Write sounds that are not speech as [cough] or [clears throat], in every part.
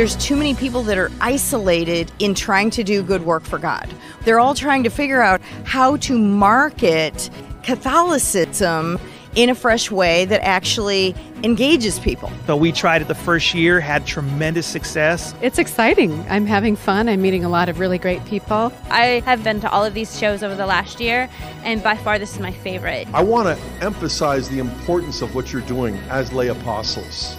there's too many people that are isolated in trying to do good work for God. They're all trying to figure out how to market Catholicism in a fresh way that actually engages people. So we tried it the first year, had tremendous success. It's exciting. I'm having fun. I'm meeting a lot of really great people. I have been to all of these shows over the last year, and by far this is my favorite. I want to emphasize the importance of what you're doing as lay apostles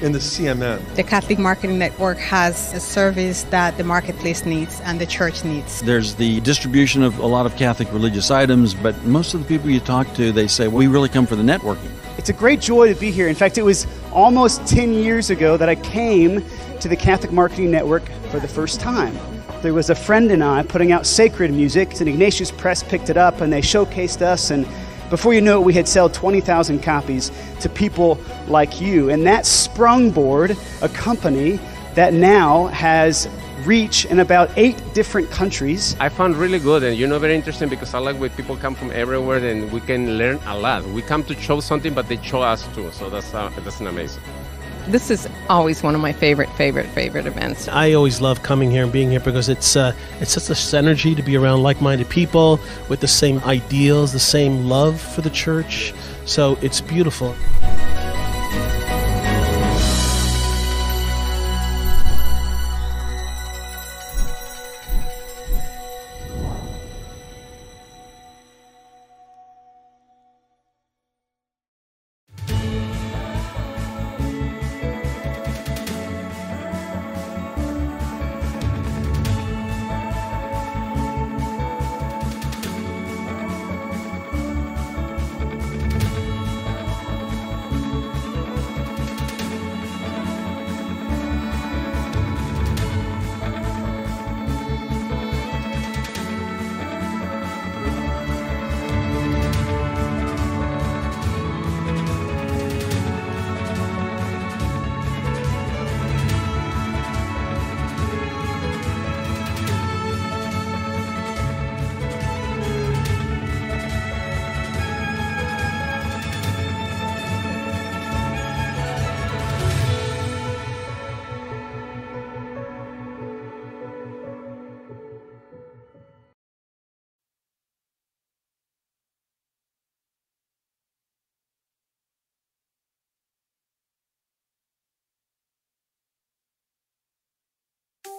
in the CMN. The Catholic Marketing Network has a service that the marketplace needs and the church needs. There's the distribution of a lot of Catholic religious items, but most of the people you talk to, they say, we really come for the networking. It's a great joy to be here. In fact, it was almost 10 years ago that I came to the Catholic Marketing Network for the first time. There was a friend and I putting out sacred music, and Ignatius Press picked it up and they showcased us and before you knew it, we had sold 20,000 copies to people like you. And that sprungboard a company that now has reach in about eight different countries. I found really good and you know very interesting because I like when people come from everywhere and we can learn a lot. We come to show something, but they show us too. So that's uh, that's amazing. This is always one of my favorite, favorite, favorite events. I always love coming here and being here because it's uh, it's such a synergy to be around like-minded people with the same ideals, the same love for the church. So it's beautiful.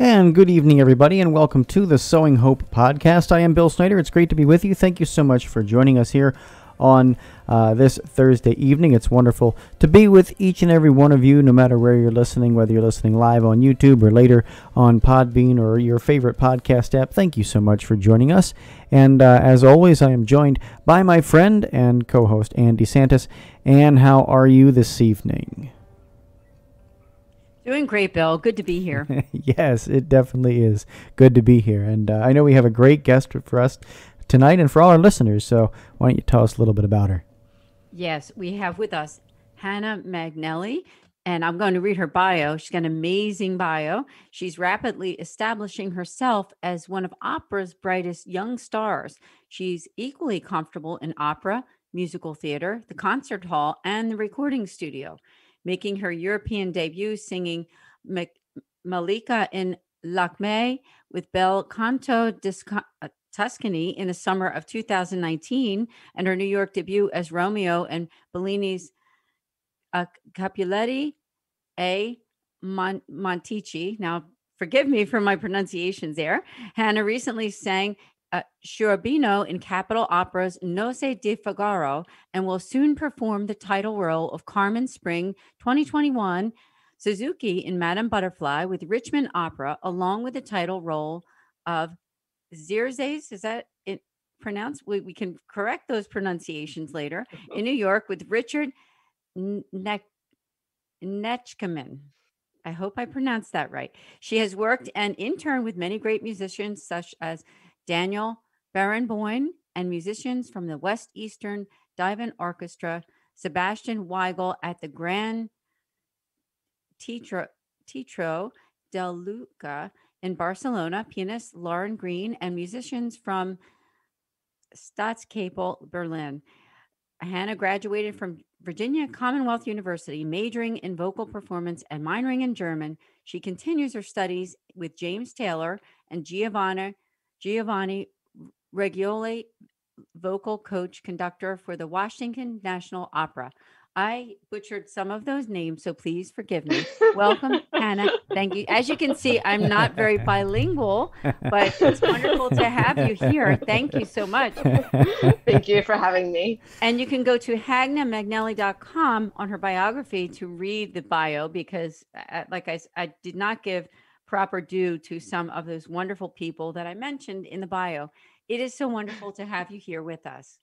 And good evening, everybody, and welcome to the Sowing Hope podcast. I am Bill Snyder. It's great to be with you. Thank you so much for joining us here on uh, this Thursday evening. It's wonderful to be with each and every one of you, no matter where you're listening, whether you're listening live on YouTube or later on Podbean or your favorite podcast app. Thank you so much for joining us. And uh, as always, I am joined by my friend and co host, Ann DeSantis. And how are you this evening? Doing great, Bill. Good to be here. [laughs] yes, it definitely is good to be here. And uh, I know we have a great guest for us tonight and for all our listeners. So why don't you tell us a little bit about her? Yes, we have with us Hannah Magnelli, and I'm going to read her bio. She's got an amazing bio. She's rapidly establishing herself as one of opera's brightest young stars. She's equally comfortable in opera, musical theater, the concert hall, and the recording studio making her European debut singing Mallika in Lakme with Bel Canto uh, Tuscany in the summer of 2019, and her New York debut as Romeo and Bellini's uh, Capuleti a Mon- Montici. Now, forgive me for my pronunciations there. Hannah recently sang uh, Cherubino in Capitol Opera's Noce di Figaro and will soon perform the title role of Carmen Spring 2021, Suzuki in Madame Butterfly with Richmond Opera, along with the title role of Xerxes. Is that it pronounced? We, we can correct those pronunciations later in New York with Richard ne-. I hope I pronounced that right. She has worked and interned with many great musicians such as Daniel Barenboim and musicians from the West Eastern Divan Orchestra, Sebastian Weigel at the Grand Teatro, del Luca in Barcelona, pianist Lauren Green, and musicians from Staatskapelle, Berlin. Hannah graduated from Virginia Commonwealth University, majoring in vocal performance and minoring in German. She continues her studies with James Taylor and Giovanni Giovanni Reggioli, vocal coach conductor for the Washington National Opera. I butchered some of those names, so please forgive me. Welcome, Hannah. Thank you. As you can see, I'm not very bilingual, but it's wonderful to have you here. Thank you so much. Thank you for having me. And you can go to hannahmagnelli.com on her biography to read the bio because, uh, like I did not give proper due to some of those wonderful people that I mentioned in the bio. It is so wonderful to have you here with us.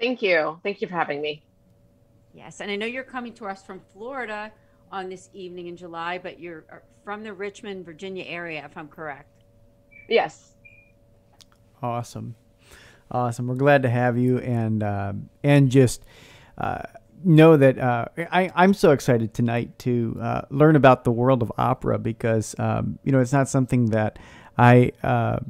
Thank you. Thank you for having me. Yes, and I know you're coming to us from Florida on this evening in July, but you're uh, from the Richmond, Virginia area, if I'm correct. Yes. Awesome, awesome. We're glad to have you, and uh, and just uh, know that uh, I I'm so excited tonight to uh, learn about the world of opera because um, you know it's not something that I. Uh,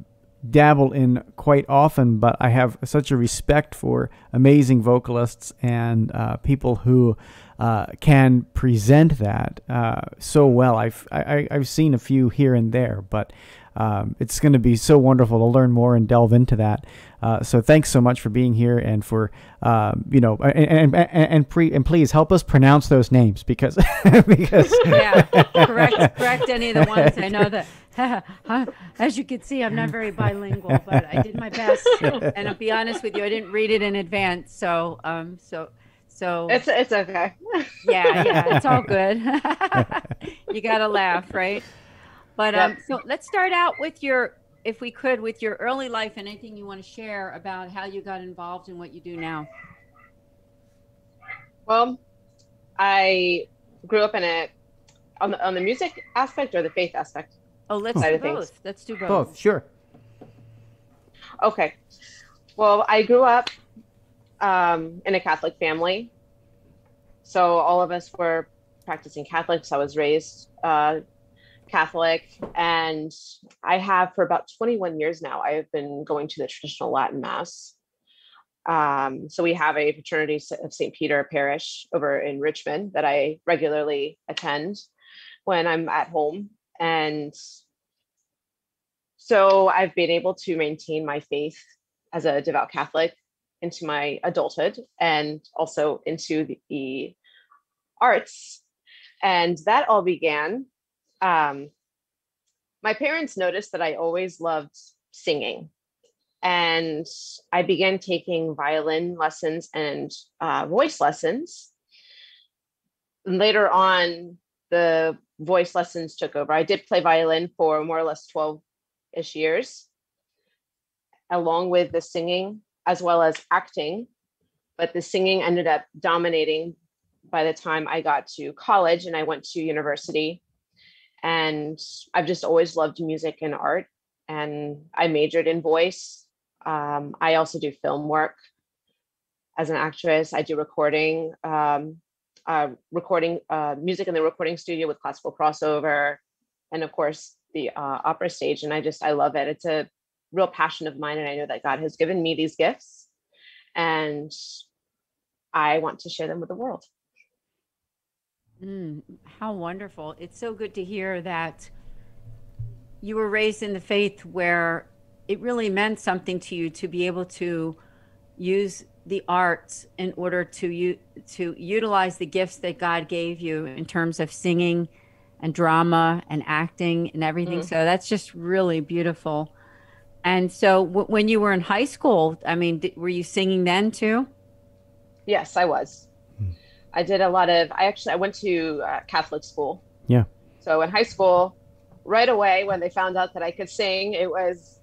dabble in quite often, but I have such a respect for amazing vocalists and uh, people who uh, can present that uh, so well. I've I, I've seen a few here and there, but um, it's going to be so wonderful to learn more and delve into that. Uh, so thanks so much for being here and for um, you know and and and, and, pre, and please help us pronounce those names because [laughs] because [laughs] yeah correct correct any of the ones I know that [laughs] as you can see I'm not very bilingual but I did my best and I'll be honest with you I didn't read it in advance so um so so It's it's okay. yeah yeah it's all good you gotta laugh right but um Yep. so let's start out with your if we could with your early life and anything you want to share about how you got involved in what you do now Well, I grew up in a on the on the music aspect or the faith aspect. oh let's Side do of things. both let's do both both sure. Okay. Well, I grew up um, in a Catholic family. So all of us were practicing Catholics. I was raised uh, Catholic, and I have for about 21 years now. I have been going to the traditional Latin Mass. Um, so we have a fraternity of St. Peter Parish over in Richmond that I regularly attend when I'm at home. And so I've been able to maintain my faith as a devout Catholic into my adulthood and also into the arts. And that all began. Um, my parents noticed that I always loved singing. And I began taking violin lessons and uh, voice lessons. And later on, the voice lessons took over. I did play violin for more or less 12 ish years, along with the singing as well as acting. But the singing ended up dominating by the time I got to college and I went to university. And I've just always loved music and art. And I majored in voice. Um, I also do film work as an actress. I do recording, um, uh, recording uh, music in the recording studio with classical crossover, and of course the uh, opera stage. And I just I love it. It's a real passion of mine, and I know that God has given me these gifts, and I want to share them with the world. Mm, how wonderful. It's so good to hear that you were raised in the faith where it really meant something to you to be able to use the arts in order to you to utilize the gifts that God gave you in terms of singing and drama and acting and everything. Mm. So that's just really beautiful. And so w- when you were in high school, I mean, d- were you singing then too? Yes, I was. I did a lot of. I actually I went to uh, Catholic school. Yeah. So in high school, right away when they found out that I could sing, it was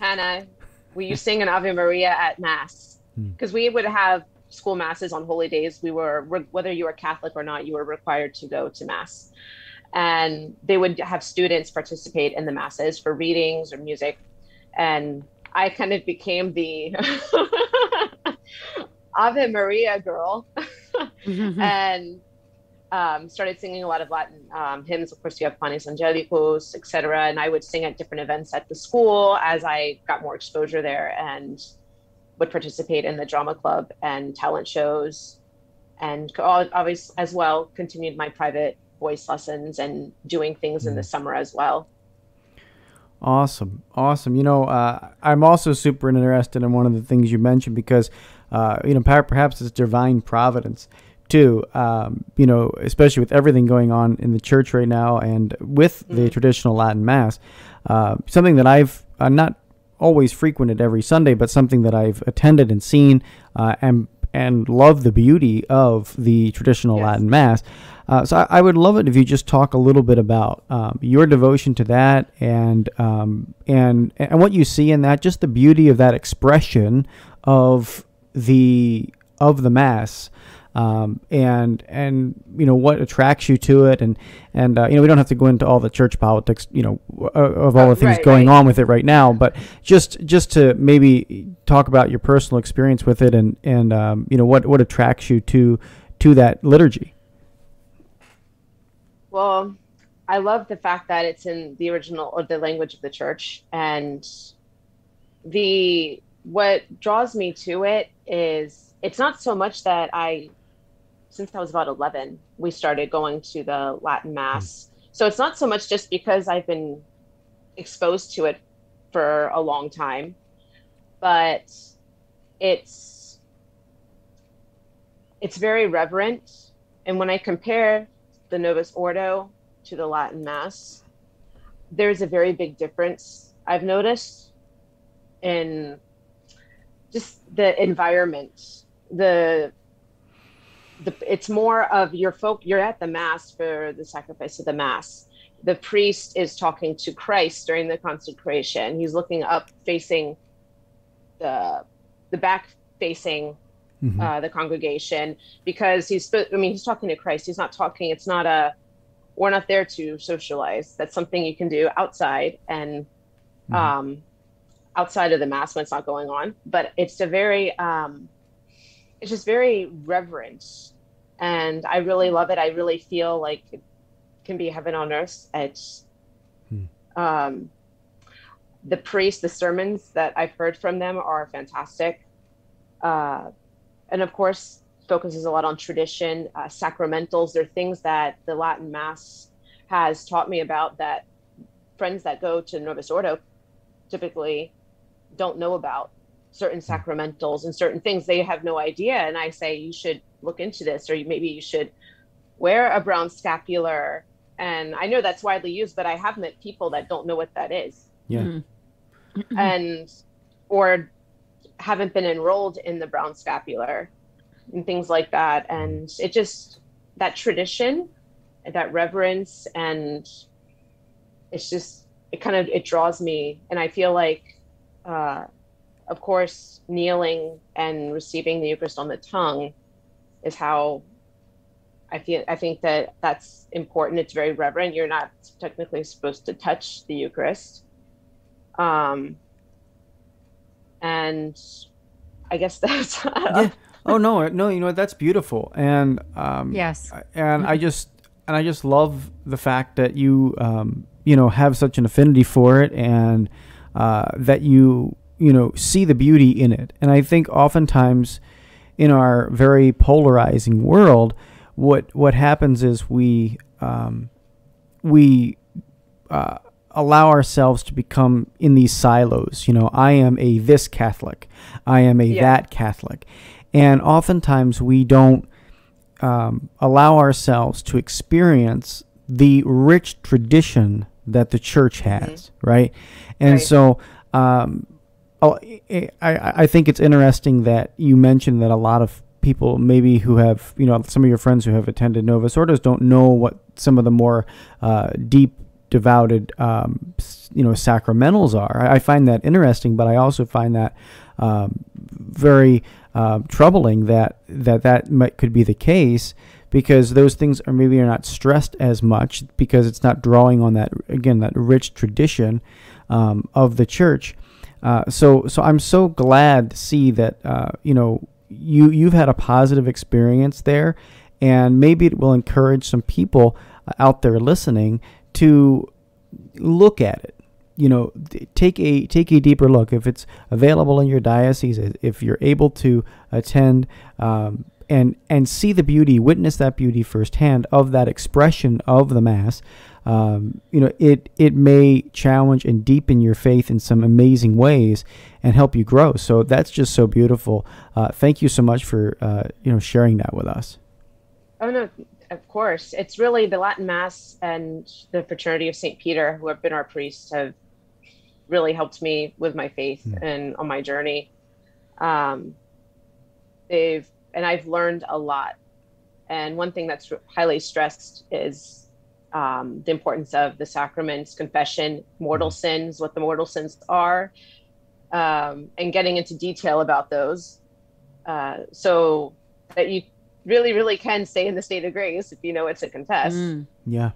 Hannah. Will you sing an Ave Maria at mass? Because we would have school masses on holy days. We were whether you were Catholic or not, you were required to go to mass. and they would have students participate in the masses for readings or music and i kind of became the [laughs] ave maria girl [laughs] [laughs] and um, started singing a lot of latin um, hymns. Of course you have panis angelicus etc and i would sing at different events at the school as i got more exposure there and would participate in the drama club and talent shows. And always as well continued my private voice lessons and doing things in the summer as well. Awesome, awesome. You know, uh, I'm also super interested in one of the things you mentioned because, uh, you know, perhaps it's divine providence too. Um, you know, especially with everything going on in the church right now and with mm-hmm. the traditional Latin Mass, uh, something that I've uh, not always frequented every Sunday, but something that I've attended and seen uh, and and love the beauty of the traditional yes. Latin Mass. Uh, so I, I, would love it if you just talk a little bit about um, your devotion to that and um, and and what you see in that, just the beauty of that expression of the of the mass. Um, and and you know what attracts you to it, and and uh, you know we don't have to go into all the church politics, you know, of all the things right, going right. on with it right now, but just just to maybe talk about your personal experience with it, and and um, you know what what attracts you to to that liturgy. Well, I love the fact that it's in the original or the language of the church and the what draws me to it is it's not so much that I since I was about 11 we started going to the Latin mass. Hmm. So it's not so much just because I've been exposed to it for a long time, but it's it's very reverent. And when I compare the Novus Ordo to the Latin Mass, there's a very big difference. I've noticed in just the environment. The the it's more of your folk you're at the mass for the sacrifice of the mass. The priest is talking to Christ during the consecration. He's looking up facing the the back facing mm-hmm. uh, the congregation because he's i mean he's talking to christ he's not talking it's not a we're not there to socialize that's something you can do outside and mm-hmm. um, outside of the mass when it's not going on but it's a very um, it's just very reverent. And i really love it. I really feel like it can be heaven on earth. It's hmm. um, the priests the sermons that i've heard from them are fantastic. Uh, and of course focuses a lot on tradition uh, sacramentals. They're things that the latin mass has taught me about that friends that go to novus ordo typically don't know about certain sacramentals and certain things they have no idea. And i say you should look into this or maybe you should wear a brown scapular. And i know that's widely used but i have met people that don't know what that is. Yeah. Mm-hmm. [clears throat] and or haven't been enrolled in the brown scapular and things like that. And it just that tradition that reverence and it's just it kind of it draws me. And i feel like uh of course kneeling and receiving the eucharist on the tongue is how i feel i think that that's important. It's very reverent. You're not technically supposed to touch the eucharist. Um and I guess [laughs] that's yeah. Oh no, no, you know that's beautiful, and um, yes, and I just and I just love the fact that you um, you know have such an affinity for it, and uh, that you you know see the beauty in it, and I think oftentimes in our very polarizing world, what what happens is we um, we uh, allow ourselves to become in these silos. You know, I am a this Catholic, I am a yeah. that Catholic. And oftentimes we don't um, allow ourselves to experience the rich tradition that the church mm-hmm. has, mm-hmm. right? And right. so um, I, I think it's interesting that you mentioned that a lot of people maybe who have, you know, some of your friends who have attended Novus Ordos don't know what some of the more uh, deep devoted, um, you know, sacramentals are. I, find that interesting, but I also find that um, very uh, troubling that that that might, could be the case because those things are maybe are not stressed as much because it's not drawing on that again that rich tradition um, of the church. Uh, so so I'm so glad to see that uh, you know you you've had a positive experience there, and maybe it will encourage some people uh, out there listening to look at it you know take a take a deeper look if it's available in your diocese if you're able to attend um, and and see the beauty witness that beauty firsthand of that expression of the mass um, you know it it may challenge and deepen your faith in some amazing ways and help you grow so that's just so beautiful uh, thank you so much for uh, you know sharing that with us oh no of course it's really the latin mass and the fraternity of st peter who have been our priests have really helped me with my faith mm. and on my journey. Um, they've and I've learned a lot. And one thing that's highly stressed is um, the importance of the sacraments, confession, mortal hmm. sins, what the mortal sins are, um, and getting into detail about those, uh, so that you really, really can stay in the state of grace if you know what to confess. Mm. Yeah.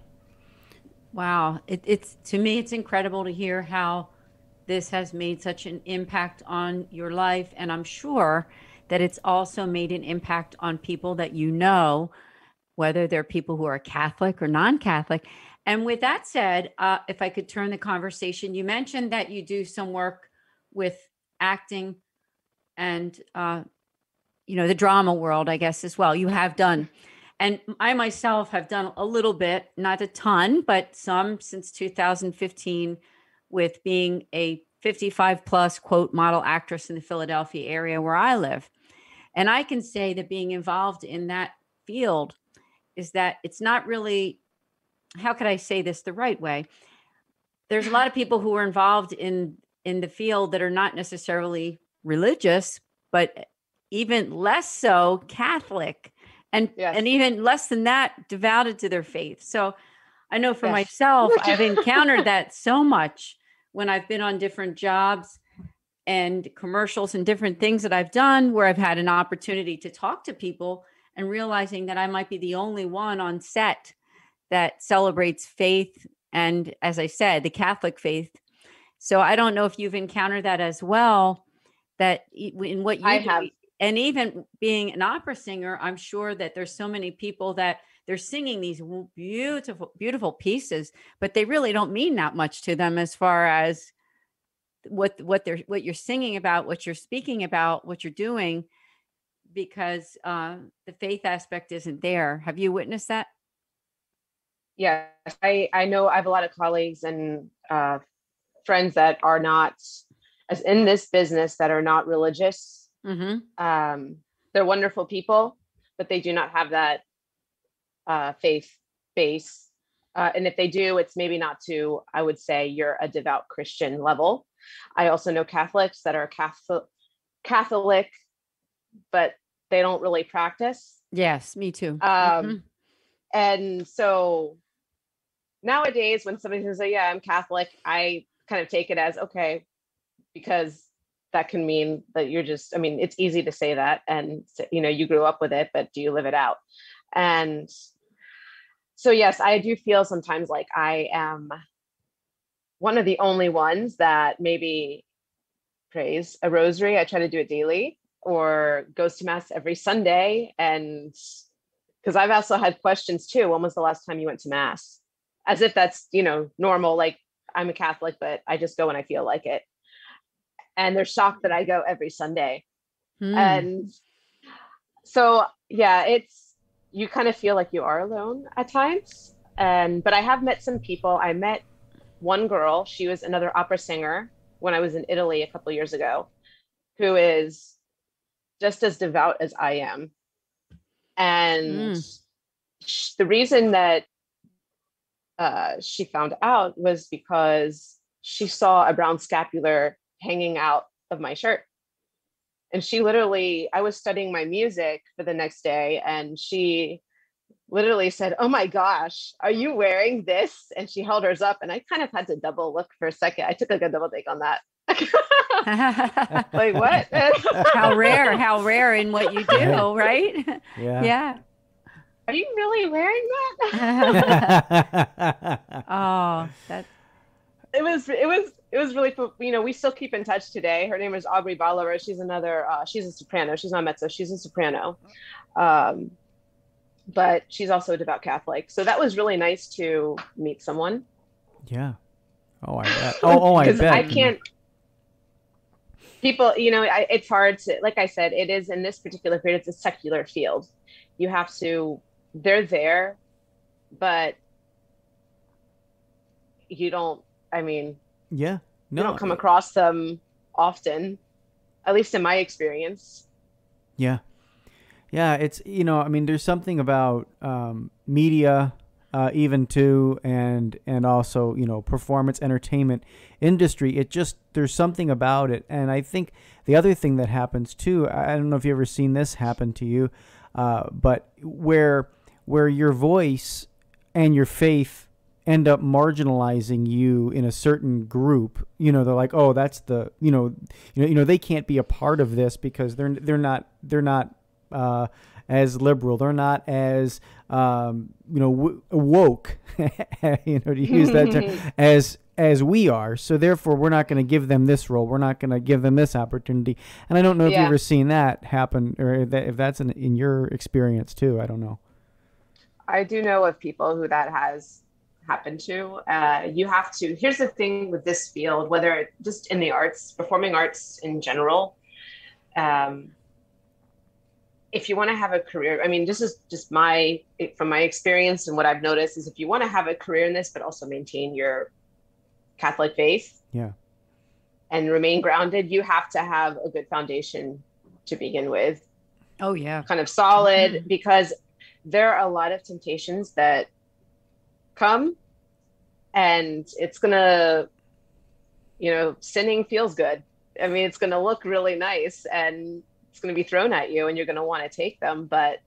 Wow, it, it's to me, it's incredible to hear how this has made such an impact on your life. And I'm sure that it's also made an impact on people that you know, whether they're people who are Catholic or non Catholic. And with that said, uh, if I could turn the conversation, you mentioned that you do some work with acting and, uh, you know, the drama world, I guess, as well. You have done. And I myself have done a little bit, not a ton, but some since 2015 with being a 55 plus quote model actress in the Philadelphia area where I live. And I can say that being involved in that field is that it's not really, how could I say this the right way? There's a lot of people who are involved in in the field that are not necessarily religious, but even less so Catholic, and yes. and even less than that devoted to their faith. So I know for yes. myself, [laughs] I've encountered that so much when I've been on different jobs and commercials and different things that I've done where I've had an opportunity to talk to people and realizing that I might be the only one on set that celebrates faith and as I said, the Catholic faith. So I don't know if you've encountered that as well that in what you I do, have and even being an opera singer, I'm sure that there's so many people that they're singing these beautiful beautiful pieces but they really don't mean that much to them as far as what what they're what you're singing about what you're speaking about what you're doing because uh, the faith aspect isn't there have you witnessed that yes i i know i have a lot of colleagues and uh, friends that are not as in this business that are not religious mm-hmm. um, they're wonderful people but they do not have that uh, faith base. Uh, and if they do, it's maybe not to, I would say, you're a devout Christian level. I also know Catholics that are Catholic, Catholic, but they don't really practice. Yes, me too. Um, mm-hmm. And so nowadays, when somebody says, oh, "Yeah, I'm Catholic," I kind of take it as okay, because that can mean that you're just. I mean, it's easy to say that, and you know, you grew up with it, but do you live it out? And so yes, I do feel sometimes like I am one of the only ones that maybe prays a rosary. I try to do it daily or goes to mass every Sunday. And because I've also had questions too. When was the last time you went to mass? As if that's, you know, normal. Like I'm a Catholic, but I just go when I feel like it. And they're shocked that I go every Sunday. Hmm. And so, yeah, it's, you kind of feel like you are alone at times. And but I have met some people. I met one girl. She was another opera singer when I was in Italy a couple years ago, who is just as devout as I am. And mm. the reason that uh, she found out was because she saw a brown scapular hanging out of my shirt and she literally i was studying my music for the next day and she literally said oh my gosh are you wearing this and she held hers up and i kind of had to double look for a second i took like a double take on that [laughs] like what [laughs] how rare how rare in what you do right yeah yeah Are you really wearing that? [laughs] oh, that it was it was it was really. You know, we still keep in touch today. Her name is Aubrey Bolivar. She's another. Uh, she's a soprano. She's not mezzo. She's a soprano. Um, but she's also a devout Catholic. So that was really nice to meet someone. Yeah. Oh, I bet. [laughs] Oh, oh I bet. I can't. People, you know, I, it's hard to. Like I said, it is in this particular period. It's a secular field. You have to. They're there, but you don't. I mean, yeah, no, you don't come across them often, at least in my experience. Yeah, yeah, it's you know, I mean, there's something about um, media, uh, even too, and and also you know, performance entertainment industry. It just there's something about it, and I think the other thing that happens too. I don't know if you have ever seen this happen to you, uh, but where where your voice and your faith end up marginalizing you in a certain group you know they're like oh that's the you know you know you know they can't be a part of this because they're they're not they're not uh, as liberal. They're not as um, you know w- woke, [laughs] you know, to use that term, [laughs] as as we are. So therefore, we're not going to give them this role. We're not going to give them this opportunity. And I don't know if yeah. you've ever seen that happen, or if, that, if that's in, in your experience too. I don't know. I do know of people who that has happened to. Uh, you have to. Here's the thing with this field, whether just in the arts, performing arts in general. Um, if you want to have a career, I mean, this is just my, from my experience and what I've noticed is if you want to have a career in this, but also maintain your Catholic faith. Yeah. And remain grounded, you have to have a good foundation to begin with. Oh, yeah. Kind of solid mm-hmm. because there are a lot of temptations that come and it's going to, you know, sinning feels good. I mean, it's going to look really nice and it's going to be thrown at you and you're going to want to take them but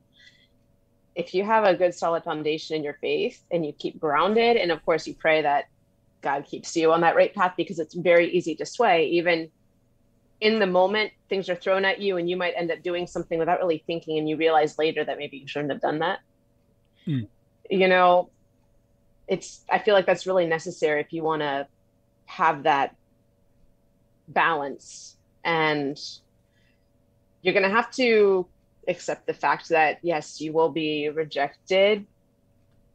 if you have a good solid foundation in your faith and you keep grounded and of course you pray that god keeps you on that right path because it's very easy to sway even in the moment things are thrown at you and you might end up doing something without really thinking and you realize later that maybe you shouldn't have done that mm. you know it's i feel like that's really necessary if you want to have that balance and you're going to have to accept the fact that yes you will be rejected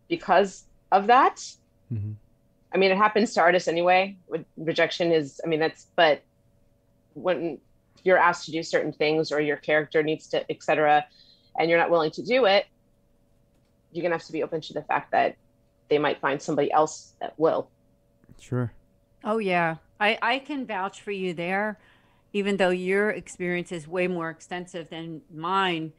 because of that. Mm-hmm. i mean it happens to artists anyway. Rejection is i mean that's but when you're asked to do certain things or your character needs to etc and you're not willing to do it you're going to have to be open to the fact that they might find somebody else that will. Sure. Oh yeah. I i can vouch for you there even though your experience is way more extensive than mine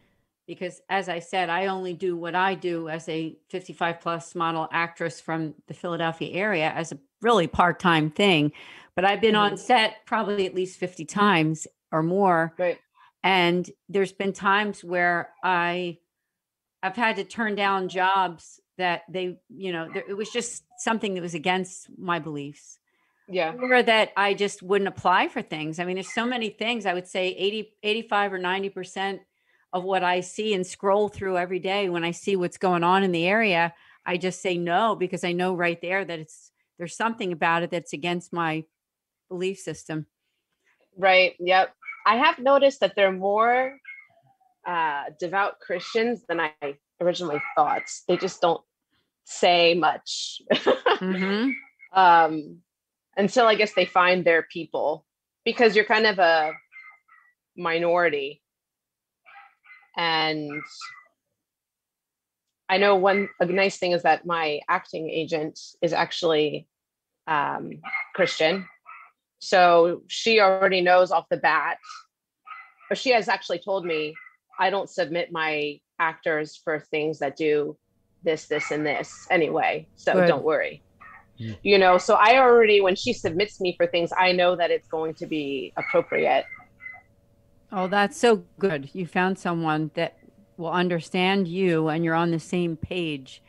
because as i said i only do what i do as a 55 plus model actress from the philadelphia area as a really part-time thing but i've been mm-hmm. on set probably at least 50 times or more right. and there's been times where i i've had to turn down jobs that they you know there, it was just something that was against my beliefs yeah. or that i just wouldn't apply for things. I mean there's so many things. I would say 80 85 or 90 percent of what i see and scroll through every day when i see what's going on in the area i just say no because i know right there that it's there's something about it that's against my belief system. Right yep. I have noticed that there are more uh, devout christians than i originally thought. They just don't say much. [laughs] Mm-hmm. um until I guess they find their people because you're kind of a minority. And I know one a nice thing is that my acting agent is actually um, Christian. So she already knows off the bat, or she has actually told me, I don't submit my actors for things that do this, this, and this anyway. So don't worry. Mm. you know so i already when she submits me for things i know that it's going to be appropriate. Oh that's so good. You found someone that will understand you and you're on the same page.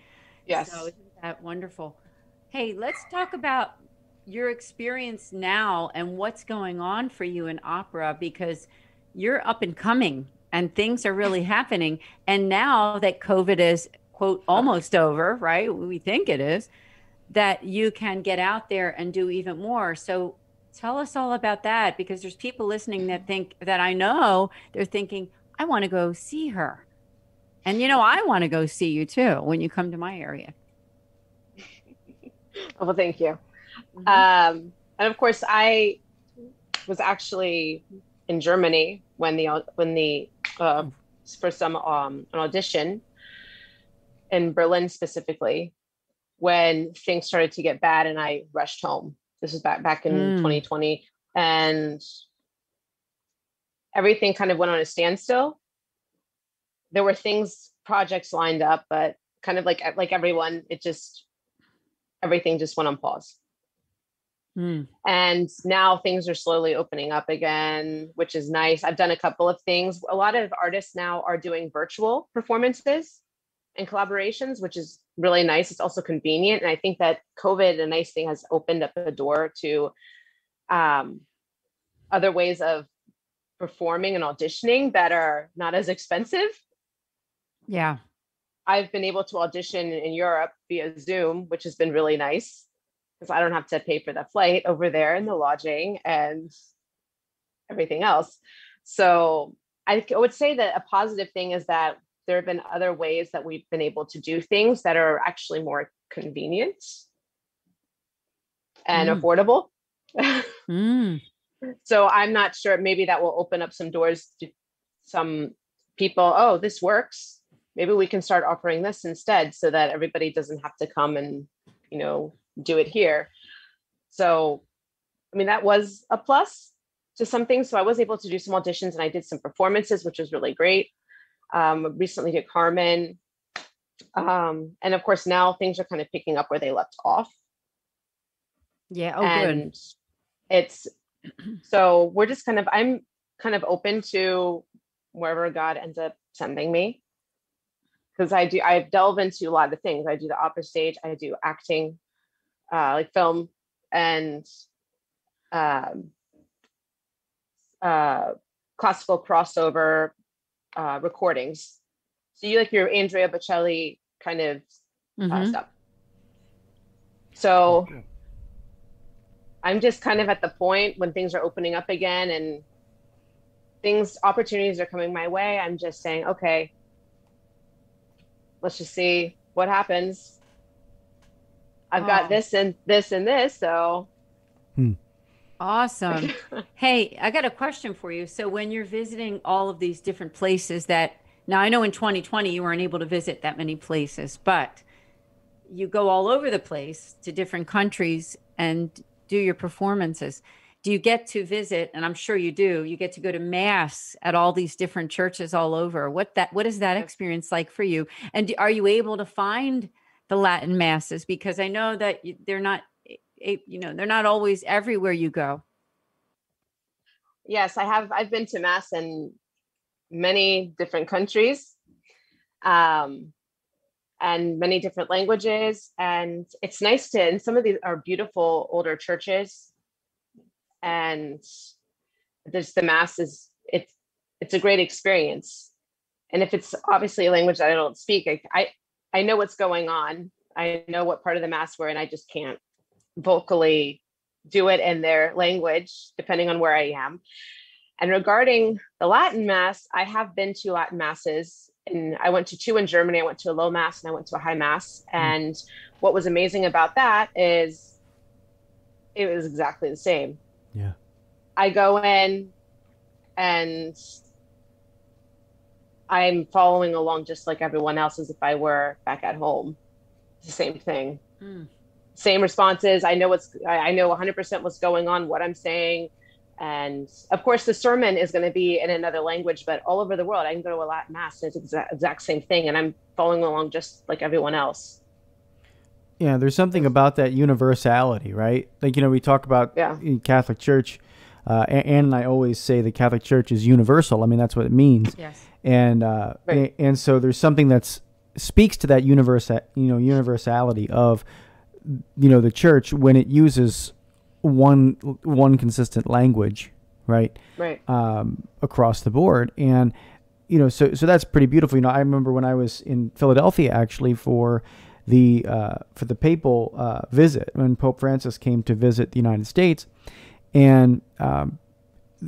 Yes. So isn't that wonderful? Hey let's talk about your experience now and what's going on for you in opera because you're up and coming and things are really [laughs] happening. And now that covid is quote almost over, right? We think it is, that you can get out there and do even more. So tell us all about that because there's people listening that think that I know they're thinking, I want to go see her. And you know, I want to go see you too when you come to my area. [laughs] well, thank you. Um, and of course, I was actually in Germany when the when the uh, for some um, an audition in Berlin specifically when things started to get bad and I rushed home. This is back back in Mm. 2020 and everything kind of went on a standstill. There were things projects lined up but kind of like like everyone it just everything just went on pause. Mm. And now things are slowly opening up again, which is nice. I've done a couple of things. A lot of artists now are doing virtual performances and collaborations, which is really nice. It's also convenient. And I think that COVID, a nice thing, has opened up a door to um, other ways of performing and auditioning that are not as expensive. Yeah. I've been able to audition in Europe via Zoom, which has been really nice because I don't have to pay for the flight over there and the lodging and everything else. So I would say that a positive thing is that there have been other ways that we've been able to do things that are actually more convenient and Mm. affordable. Mm. [laughs] So I'm not sure. Maybe that will open up some doors to some people. Oh, this works. Maybe we can start offering this instead, so that everybody doesn't have to come and you know do it here. So, I mean, that was a plus to some things. So I was able to do some auditions and I did some performances, which was really great. Um, recently to Carmen, um, and of course now things are kind of picking up where they left off Yeah. Oh, good. it's [clears throat] so we're just kind of i'm kind of open to wherever god ends up sending me because i do i delve into a lot of things i do the opera stage i do acting uh like film and um uh classical crossover uh recordings so you like your andrea bocelli kind of uh, Mhm. stuff so I'm just kind of at the point when things are opening up again and things, opportunities are coming my way. I'm just saying, okay, let's just see what happens. I've Oh. got this and this and this. So Awesome. [laughs] hey, I got a question for you. So, when you're visiting all of these different places that now I know in 2020 you weren't able to visit that many places, but you go all over the place to different countries and do your performances. Do you get to visit, and I'm sure you do, you get to go to mass at all these different churches all over. What that what is that experience like for you? And do- are you able to find the Latin masses because I know that you- they're not you know, they're not always everywhere you go. yes, I have, I've been to mass in many different countries. Um, and many different languages. And it's nice to, and some of these are beautiful older churches. And there's the mass is it's it's a great experience. And if it's obviously a language that I don't speak, I I, I know what's going on. I know what part of the mass we're in. I just can't vocally do it in their language, depending on where I am. And regarding the Latin Mass, I have been to Latin Masses and I went to two in Germany. I went to a low mass and I went to a high mass. And what was amazing about that is it was exactly the same. Yeah. I go in and I'm following along just like everyone else as if I were back at home. It's the same thing. Mm. Same responses. I know what's I I know 100% what's going on, what I'm saying. And of course, the sermon is going to be in another language, but all over the world, I can go to a Latin mass and it's the exact, exact same thing. And I'm following along just like everyone else. Yeah, there's something about that universality, right? Like you know, we talk about Yeah. in Catholic Church. Uh, A- and I always say the Catholic Church is universal. I mean, that's what it means. Yes. And uh, a- and so there's something that's speaks to that universe, you know, universality of, you know, the church when it uses one one consistent language, right? Right. Um, across the board, and you know, so so that's pretty beautiful. You know, I remember when I was in Philadelphia actually for the uh, for the papal uh, visit when Pope Francis came to visit the United States, and um,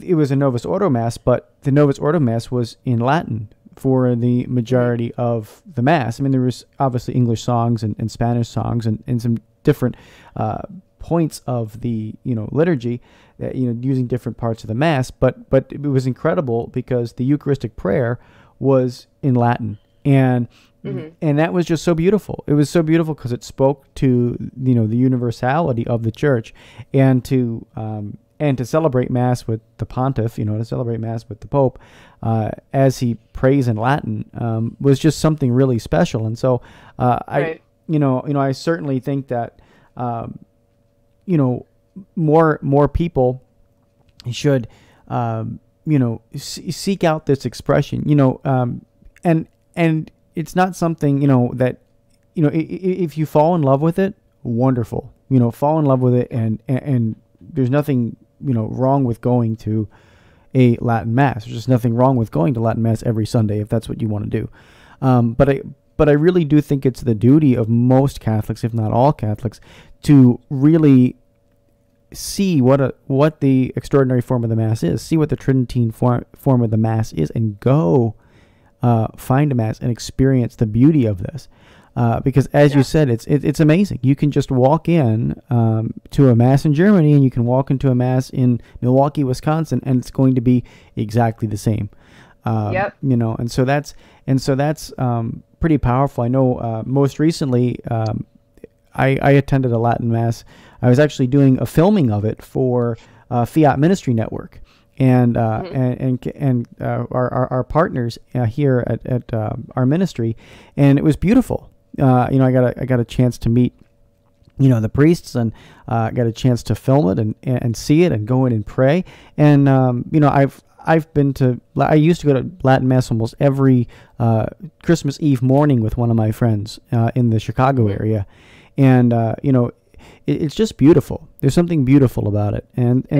it was a Novus Ordo Mass, but the Novus Ordo Mass was in Latin for the majority of the Mass. I mean, there was obviously English songs and, and Spanish songs and, and some different uh, points of the you know liturgy, uh, you know, using different parts of the Mass. But but it was incredible because the Eucharistic prayer was in Latin and. Mm-hmm. And that was just so beautiful. It was so beautiful because it spoke to you know the universality of the church, and to um, and to celebrate mass with the pontiff, you know, to celebrate mass with the pope, uh, as he prays in Latin, um, was just something really special. And so, uh, Right. I, you know, you know, I certainly think that, um, you know, more more people should, um, you know, se- seek out this expression. You know, um, and and it's not something you know that, you know, if you fall in love with it, wonderful. You know, fall in love with it, and and, and there's nothing you know wrong with going to a Latin mass. There's just nothing wrong with going to Latin mass every Sunday if that's what you want to do. Um, but I but I really do think it's the duty of most Catholics, if not all Catholics, to really see what a what the extraordinary form of the mass is, see what the Tridentine form form of the mass is, and go uh, find a mass and experience the beauty of this. Uh, because as you said, it's it, it's amazing. You can just walk in um, to a mass in Germany, and you can walk into a mass in Milwaukee, Wisconsin, and it's going to be exactly the same. Um, Yep. You know, and so that's and so that's um, pretty powerful. I know uh, most recently um, I, I attended a Latin mass. I was actually doing a filming of it for uh, Fiat Ministry Network, and uh, and and, and uh, our, our our partners uh, here at at uh, our ministry, and it was beautiful. Uh, you know, I got a I got a chance to meet you know the priests and uh, got a chance to film it and, and see it and go in and pray. And um, you know I've I've been to I used to go to Latin mass almost every uh, Christmas Eve morning with one of my friends uh, in the Chicago area. And uh, you know it, it's just beautiful. There's something beautiful about it. And and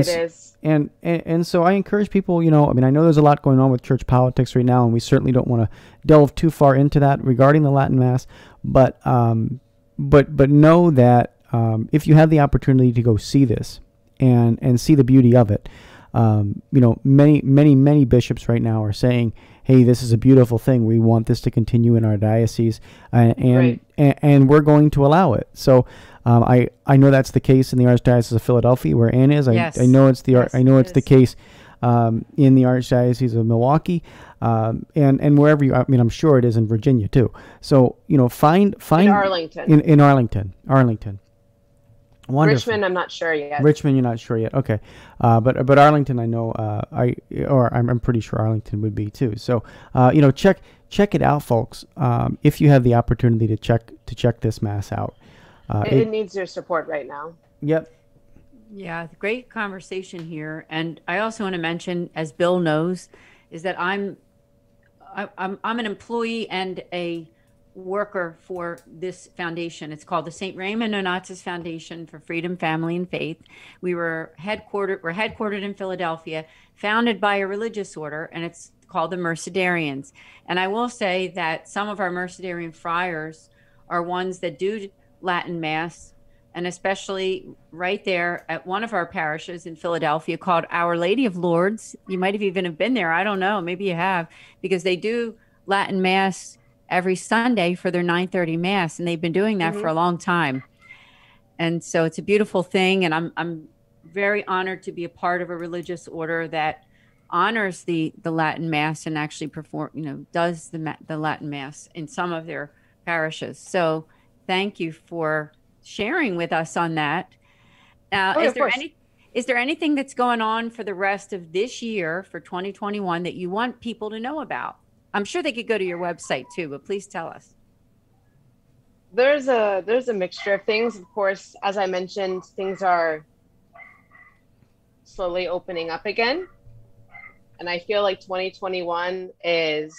It and, and and so I encourage people, you know, I mean, I know there's a lot going on with church politics right now, and we certainly don't want to delve too far into that regarding the Latin Mass, but um, but but know that um, if you have the opportunity to go see this and and see the beauty of it, um, you know, many many many bishops right now are saying, "Hey, this is a beautiful thing. We want this to continue in our diocese, uh, and Right. and, and we're going to allow it." So. Um, I, I know that's the case in the Archdiocese of Philadelphia, where Ann is. I, Yes. I know it's the Yes, I know it it's the case um, in the Archdiocese of Milwaukee, um, and and wherever you. I mean, I'm sure it is in Virginia too. So you know, find find in Arlington. in, in Arlington, Arlington. Wonderful. Richmond, I'm not sure yet. Richmond, you're not sure yet. Okay, uh, but but Arlington, I know. Uh, I or I'm, I'm pretty sure Arlington would be too. So uh, you know, check check it out, folks. Um, if you have the opportunity to check to check this mass out. Uh, it, it needs your support right now. Yep. Yeah, great conversation here. And I also want to mention, as Bill knows, is that I'm I, I'm I'm an employee and a worker for this foundation. It's called the St. Raymond Nonnatus Foundation for Freedom, Family, and Faith. We were headquartered we're headquartered in Philadelphia, founded by a religious order, and it's called the Mercedarians. And I will say that some of our Mercedarian friars are ones that do Latin Mass and especially right there at one of our parishes in Philadelphia called Our Lady of Lourdes. You might have even have been there. I don't know. Maybe you have because they do Latin Mass every Sunday for their 9:30 Mass, and they've been doing that for a long time. And so it's a beautiful thing, and I'm I'm very honored to be a part of a religious order that honors the the Latin Mass and actually perform, you know, does the the Latin Mass in some of their parishes. So thank you for sharing with us on that. Uh, Oh, is there course. any is there anything that's going on for the rest of this year for 2021 that you want people to know about? I'm sure they could go to your website too, but please tell us. there's a there's a mixture of things of course as i mentioned things are slowly opening up again and i feel like 2021 is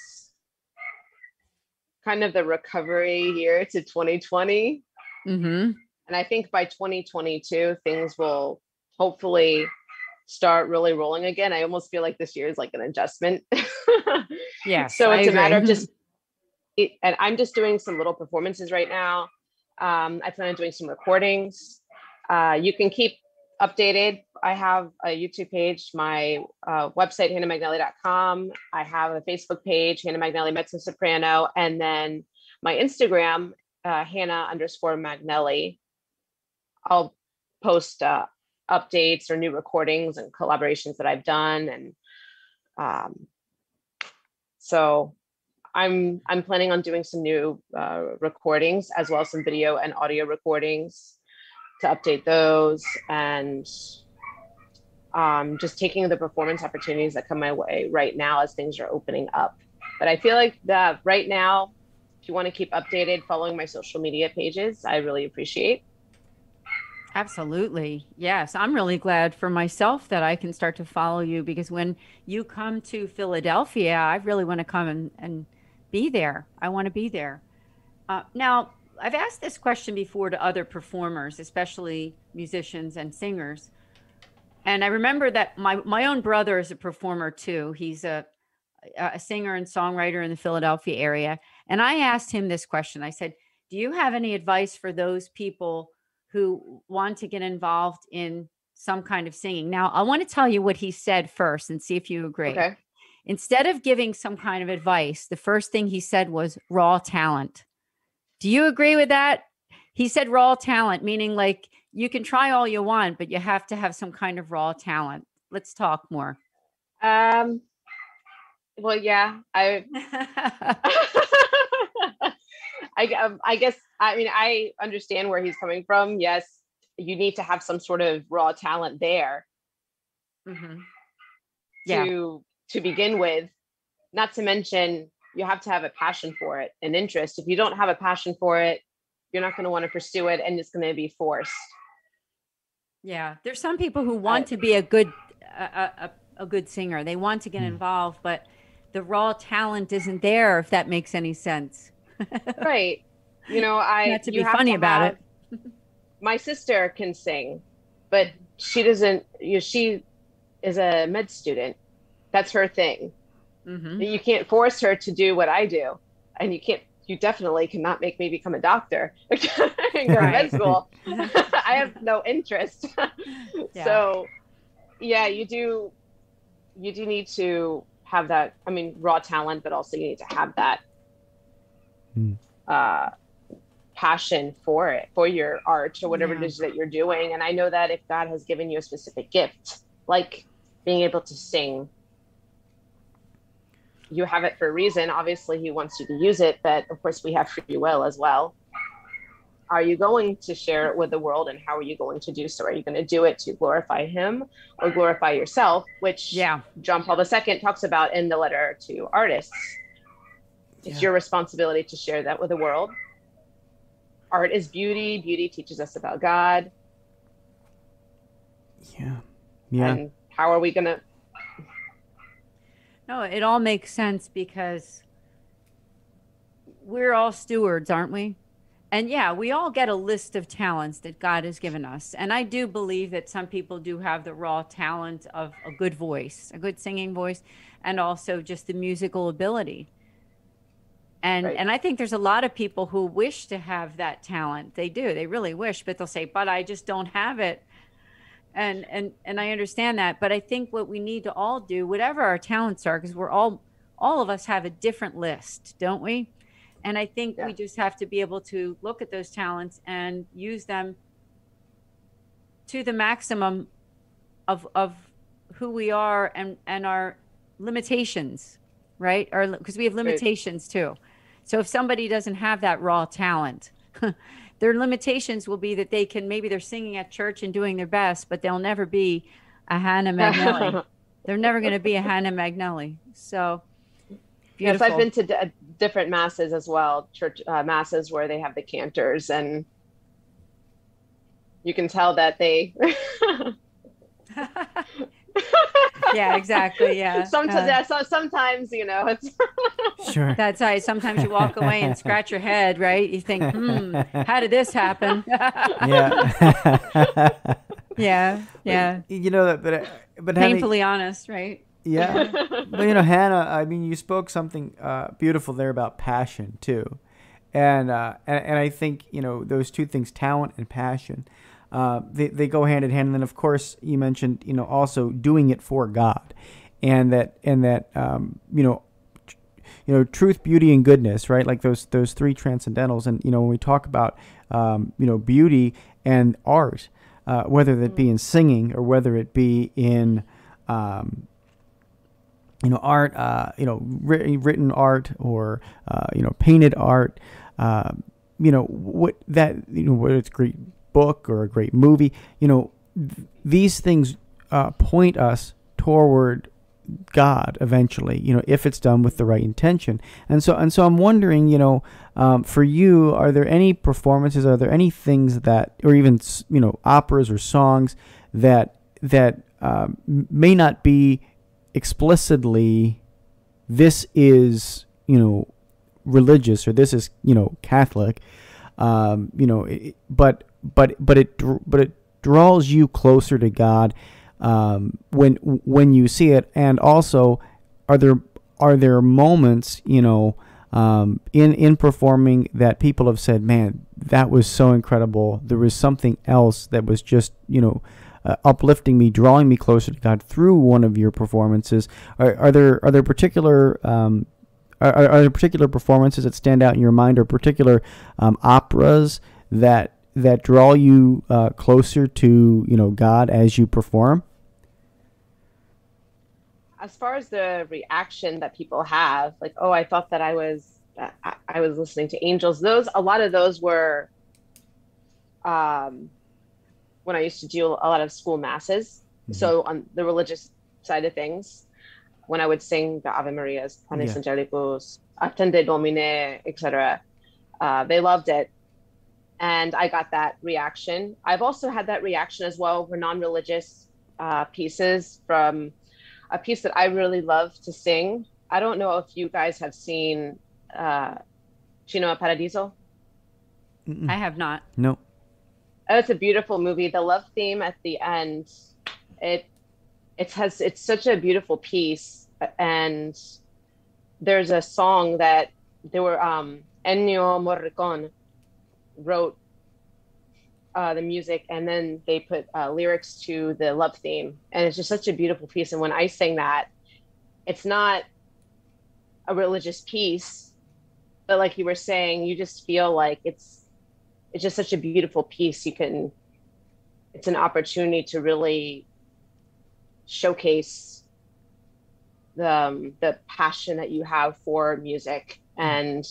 kind of the recovery year to 2020 Mm-hmm. and i think by 2022 things will hopefully start really rolling again i almost feel like this year is like an adjustment [laughs] yeah. so I it's a matter of just, it, and I'm just doing some little performances right now. Um, I plan on doing some recordings. Uh, you can keep updated. I have a YouTube page, my uh, website, hannahmagnelli.com. I have a Facebook page, Hannah Magnelli Mezzo Soprano, and then my Instagram, uh, Hannah underscore Magnelli. I'll post uh, updates or new recordings and collaborations that I've done, and um, so I'm I'm planning on doing some new uh, recordings as well as some video and audio recordings to update those and um, just taking the performance opportunities that come my way right now as things are opening up. But I feel like that right now, if you want to keep updated, following my social media pages, I really appreciate. Absolutely. Yes. I'm really glad for myself that I can start to follow you because when you come to Philadelphia, I really want to come and, and be there. I want to be there. Uh, now, I've asked this question before to other performers, especially musicians and singers. And I remember that my, my own brother is a performer too. He's a, a singer and songwriter in the Philadelphia area. And I asked him this question I said, Do you have any advice for those people who want to get involved in some kind of singing? Now, I want to tell you what he said first and see if you agree. Okay. Instead of giving some kind of advice, the first thing he said was raw talent. Do you agree with that? He said raw talent, meaning like you can try all you want, but you have to have some kind of raw talent. Let's talk more. Um, well, yeah, I, [laughs] [laughs] I, um, I guess, I mean, I understand where he's coming from. Yes, you need to have some sort of raw talent there Mhm. Yeah. to to begin with. Not to mention, you have to have a passion for it, an interest. If you don't have a passion for it, you're not going to want to pursue it, and it's going to be forced. Yeah, there's some people who want to be a good a, a, a- a good singer. They want to get involved, but the raw talent isn't there. If that makes any sense. Right. You know, I Not to be have funny about it. My sister can sing, but she doesn't. You know, she is a med student. That's her thing. Mhm. You can't force her to do what I do, and you can't. You definitely cannot make me become a doctor and go to med school. [laughs] [laughs] I have no interest. [laughs] So, yeah, you do. You do need to have that. I mean, raw talent, but also you need to have that uh, passion for it, for your art or whatever Yeah. it is that you're doing. And I know that if God has given you a specific gift, like being able to sing, you have it for a reason. Obviously, He wants you to use it, but of course, we have free will as well. Are you going to share it with the world, and how are you going to do so? Are you going to do it to glorify Him or glorify yourself? Which yeah. John Paul II talks about in the letter to artists. It's your responsibility to share that with the world. Art is beauty. Beauty teaches us about God. Yeah. Yeah. And how are we going to? No, it all makes sense because we're all stewards, aren't we? And yeah, we all get a list of talents that God has given us. And I do believe that some people do have the raw talent of a good voice, a good singing voice, and also just the musical ability. And and I think there's a lot of people who wish to have that talent. They do. They really wish, but they'll say, "But I just don't have it." and and and I understand that, but I think what we need to all do, whatever our talents are, because we're all all of us have a different list, don't we? And I think we just have to be able to look at those talents and use them to the maximum of of who we are and and our limitations, right? Or because we have limitations too. So if somebody doesn't have that raw talent, [laughs] their limitations will be that they can maybe they're singing at church and doing their best, but they'll never be a Hannah [laughs] Magnelli. they're never going to be a Hannah Magnelli. So beautiful. Yes. I've been to d- different masses as well, church uh, masses where they have the cantors, and you can tell that they. [laughs] yeah, exactly. [laughs] Yeah. Sometimes, Uh, yeah, so sometimes you know it's. [laughs] Sure. That's right. Sometimes you walk away and scratch your head, right? You think, hmm, [laughs] how did this happen? yeah. Yeah, yeah. You know that, but but having- Painfully honest, right? Yeah, but you know, Hannah. I mean, you spoke something uh, beautiful there about passion too, and, uh, and and I think you know those two things, talent and passion, uh, they they go hand in hand. And then of course you mentioned you know also doing it for God, and that and that um, you know you know truth beauty and goodness right like those those three transcendentals and you know when we talk about um, you know beauty and art uh, whether that be in singing or whether it be in um, you know art uh, you know written, written art or uh, you know painted art um, you know what that you know whether it's a great book or a great movie you know th- these things uh, point us toward God eventually, you know, if it's done with the right intention. And so, and so, I'm wondering, you know, um, for you, are there any performances? Are there any things that, or even you know, operas or songs that that um, may not be explicitly, this is you know, religious or this is you know, Catholic, um, you know, but but but it but it draws you closer to God um, when when you see it, and also are there are there moments you know um, in in performing that people have said, man, that was so incredible. There was something else that was just you know. Uh, uplifting me, drawing me closer to God through one of your performances. Are, are there are there particular um, are, are there particular performances that stand out in your mind, or particular um, operas that that draw you uh, closer to you know God as you perform? As far as the reaction that people have, like, oh, I thought that I was I, I was listening to angels. Those a lot of those were um, when I used to do a lot of school masses. Mm-hmm. So on the religious side of things, when I would sing the Ave Marias, Panis yeah. Angelicus, Attende Domine, etc., uh, they loved it and I got that reaction. I've also had that reaction as well for non-religious uh, pieces from a piece that I really love to sing. I don't know if you guys have seen uh, Cinema Paradiso. Mm-mm. I have not. No. Oh, it's a beautiful movie. The love theme at the end, it it has it's such a beautiful piece, and there's a song that there were um, Ennio Morricone wrote uh, the music and then they put uh, lyrics to the love theme. And it's just such a beautiful piece. And when i sing that it's not a religious piece but like you were saying you just feel like it's it's just such a beautiful piece. You can it's an opportunity to really showcase the um, the passion that you have for music. And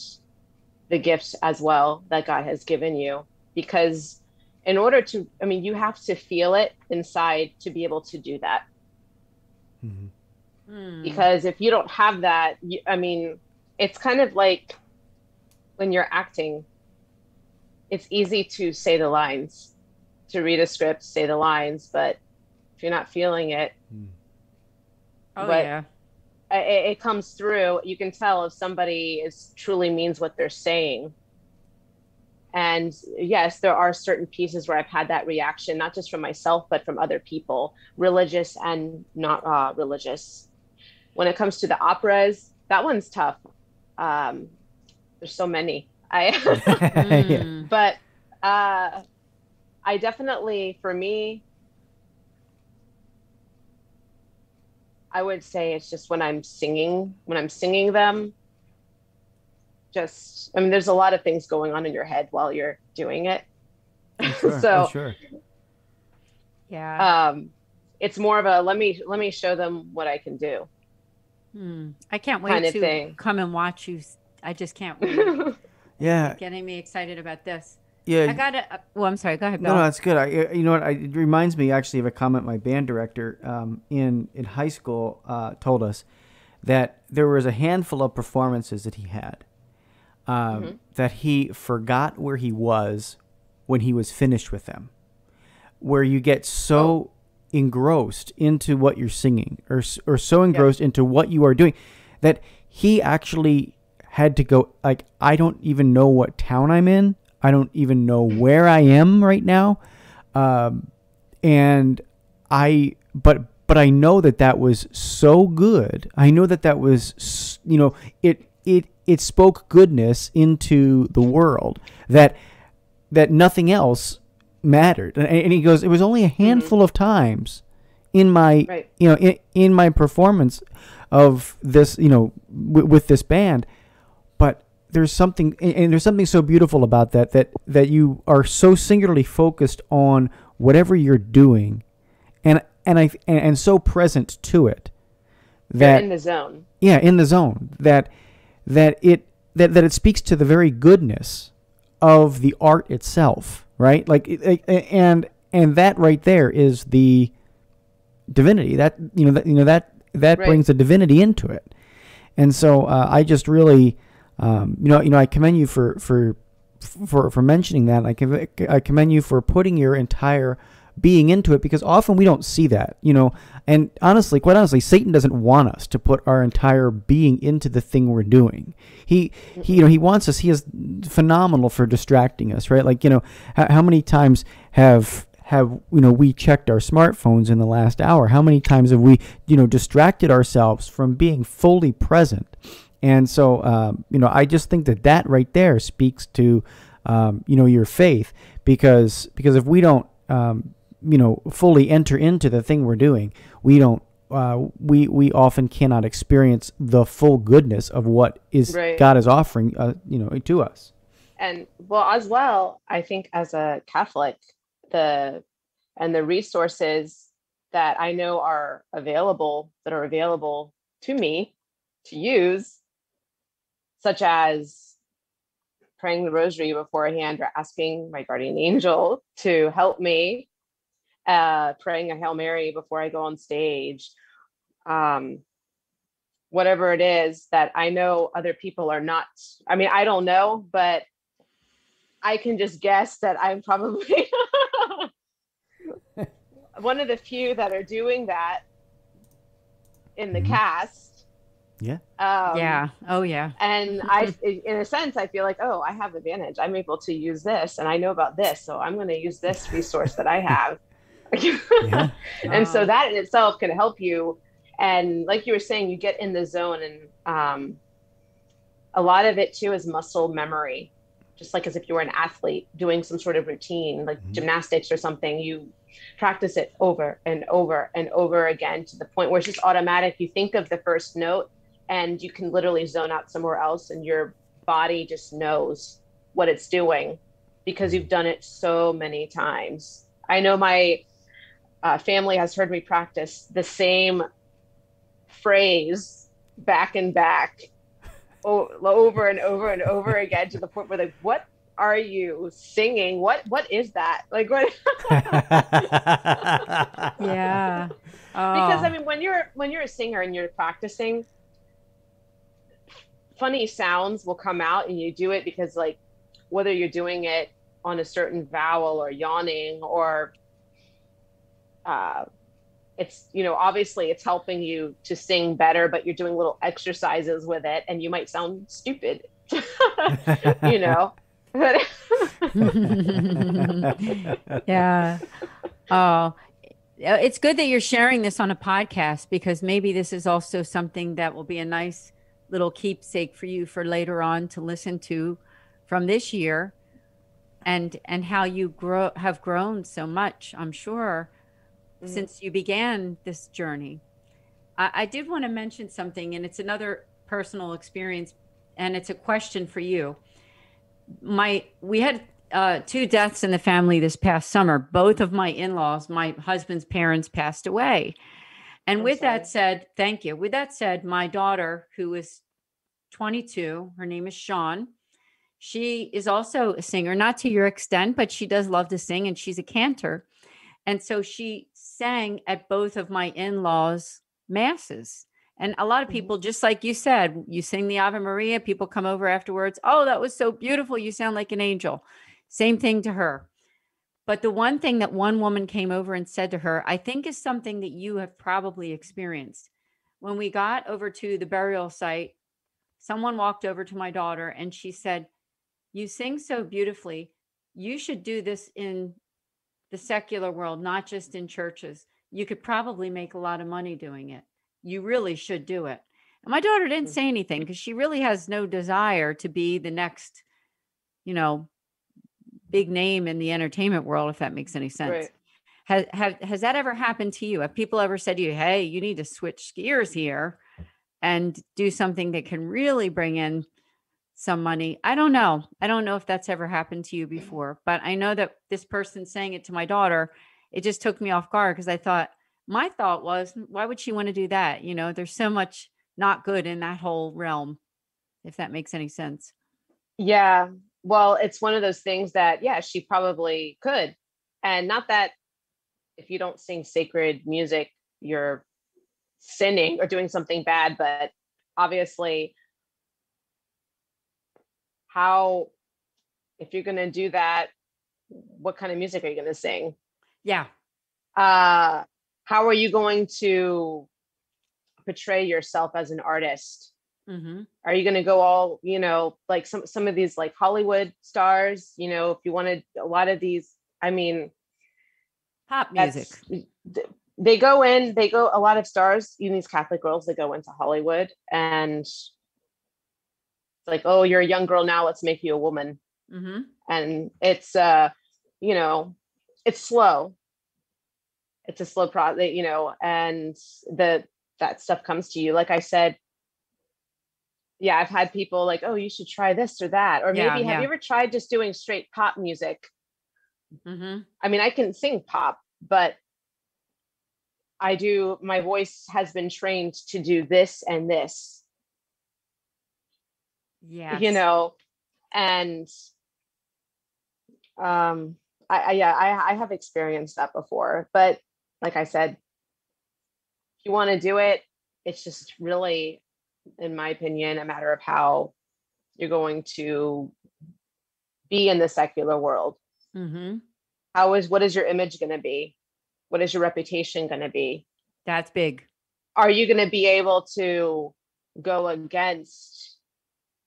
the gifts as well that God has given you. Because in order to, I mean, you have to feel it inside to be able to do that. Mm-hmm. Mm. Because if you don't have that, you, I mean, it's kind of like when you're acting, it's easy to say the lines, to read a script, say the lines, but if you're not feeling it, mm. oh but, yeah, it, it comes through. You can tell if somebody is truly means what they're saying. And yes, there are certain pieces where I've had that reaction, not just from myself, but from other people, religious and not uh, religious. When it comes to the operas, that one's tough. Um, there's so many. I, [laughs] [laughs] but uh, I definitely, for me, I would say it's just when I'm singing, when I'm singing them, just, I mean, there's a lot of things going on in your head while you're doing it. [laughs] Sure. so, sure. Yeah. Um, it's more of a let me let me show them what I can do. Hmm. I can't wait kind to thing. come and watch you. I just can't [laughs] wait. yeah. Getting me excited about this. Yeah. I got it. Uh, well, I'm sorry. Go ahead, Bill. No, no, that's good. I, you know what? I, it reminds me actually of a comment my band director um, in in high school uh, told us that there was a handful of performances that he had um, mm-hmm. that he forgot where he was when he was finished with them, where you get so oh. engrossed into what you're singing or or so engrossed into what you are doing that he actually had to go like I don't even know what town I'm in I don't even know where I am right now. Um, and I, but but I know that that was so good. I know that that was, you know, it it it spoke goodness into the world that that nothing else mattered. And, and he goes, it was only a handful of times in my Right. you know in, in my performance of this you know with this band there's something and there's something so beautiful about that that that you are so singularly focused on whatever you're doing and and I and, and so present to it You're that in the zone. yeah in the zone that that it that, that it speaks to the very goodness of the art itself right like and and that right there is the divinity that you know that you know that that Right. brings the divinity into it and so uh, I just really um, you know you know I commend you for for for for mentioning that. I, com- I commend you for putting your entire being into it because often we don't see that you know? And honestly quite honestly Satan doesn't want us to put our entire being into the thing we're doing. He he you know he wants us he is phenomenal for distracting us right? Like you know how, how many times have have you know we checked our smartphones in the last hour? How many times have we you know distracted ourselves from being fully present and so um, you know i just think that that right there speaks to um, you know your faith because because if we don't um, you know fully enter into the thing we're doing we don't uh, we we often cannot experience the full goodness of what is Right. God is offering uh, you know to us and well as well i think as a catholic the and the resources that i know are available that are available to me to use such as praying the rosary beforehand or asking my guardian angel to help me uh praying a hail mary before i go on stage um whatever it is that i know other people are not i mean i don't know but I can just guess that I'm probably [laughs] one of the few that are doing that in the cast. Yeah Um, yeah. Oh, yeah. And [laughs] I, in a sense, I feel like, oh, I have advantage. I'm able to use this, and I know about this, so I'm going to use this resource that I have. [laughs] [laughs] and so that in itself can help you. And like you were saying, you get in the zone, and um, a lot of it too is muscle memory. Just like as if you were an athlete doing some sort of routine, like gymnastics or something, you practice it over and over and over again to the point where it's just automatic. You think of the first note and you can literally zone out somewhere else, and your body just knows what it's doing because you've done it so many times. I know my uh, family has heard me practice the same phrase back and back o- over and over and over again to the point where they're like what are you singing what what is that like what [laughs] [laughs] Yeah. because Oh. i mean when you're when you're a singer and you're practicing funny sounds will come out and you do it because like whether you're doing it on a certain vowel or yawning or uh it's you know obviously it's helping you to sing better but you're doing little exercises with it and you might sound stupid [laughs] you know [laughs] yeah. Oh, it's good that you're sharing this on a podcast because maybe this is also something that will be a nice little keepsake for you for later on to listen to from this year and and how you grow have grown so much i'm sure since you began this journey I, I did want to mention something and it's another personal experience and it's a question for you my we had uh, two deaths in the family this past summer. Both of my in-laws, my husband's parents, passed away. And with that said, thank you. With that said, my daughter, who is 22, her name is Sean. She is also a singer, not to your extent, but she does love to sing, and she's a cantor. And so she sang at both of my in-laws' masses. And a lot of mm-hmm. people, just like you said, you sing the Ave Maria, people come over afterwards. Oh, that was so beautiful. You sound like an angel. Same thing to her. But the one thing that one woman came over and said to her, I think is something that you have probably experienced. When we got over to the burial site, someone walked over to my daughter and she said, You sing so beautifully. You should do this in the secular world, not just in churches. you could probably make a lot of money doing it. You really should do it. And my daughter didn't Mm. say anything because she really has no desire to be the next, you know, big name in the entertainment world, if that makes any sense. Right. Has have, has that ever happened to you? Have people ever said to you, "Hey, you need to switch gears here and do something that can really bring in some money?" I don't know. I don't know if that's ever happened to you before, but I know that this person saying it to my daughter, it just took me off guard because I thought my thought was, hmm, why would she want to do that? You know, there's so much not good in that whole realm, if that makes any sense. Yeah. Well, it's one of those things that, yeah, she probably could. And not that if you don't sing sacred music, you're sinning or doing something bad, but obviously, how, if you're going to do that, what kind of music are you going to sing? Yeah. Uh, how are you going to portray yourself as an artist? Mm-hmm. are you going to go all you know like some some of these like hollywood stars you know if you wanted a lot of these i mean pop music they go in they go a lot of stars even these catholic girls that go into hollywood and it's like oh you're a young girl now let's make you a woman Mm-hmm. and it's uh you know it's slow it's a slow process you know and the that stuff comes to you like i said yeah i've had people like oh you should try this or that or maybe Yeah, have yeah. you ever tried just doing straight pop music Mm-hmm. i mean i can sing pop but i do my voice has been trained to do this and this Yeah. you know and um I, I yeah I, I have experienced that before but like i said if you want to do it it's just really in my opinion a matter of how you're going to be in the secular world Mm-hmm. how is what is your image going to be what is your reputation going to be That's big. are you going to be able to go against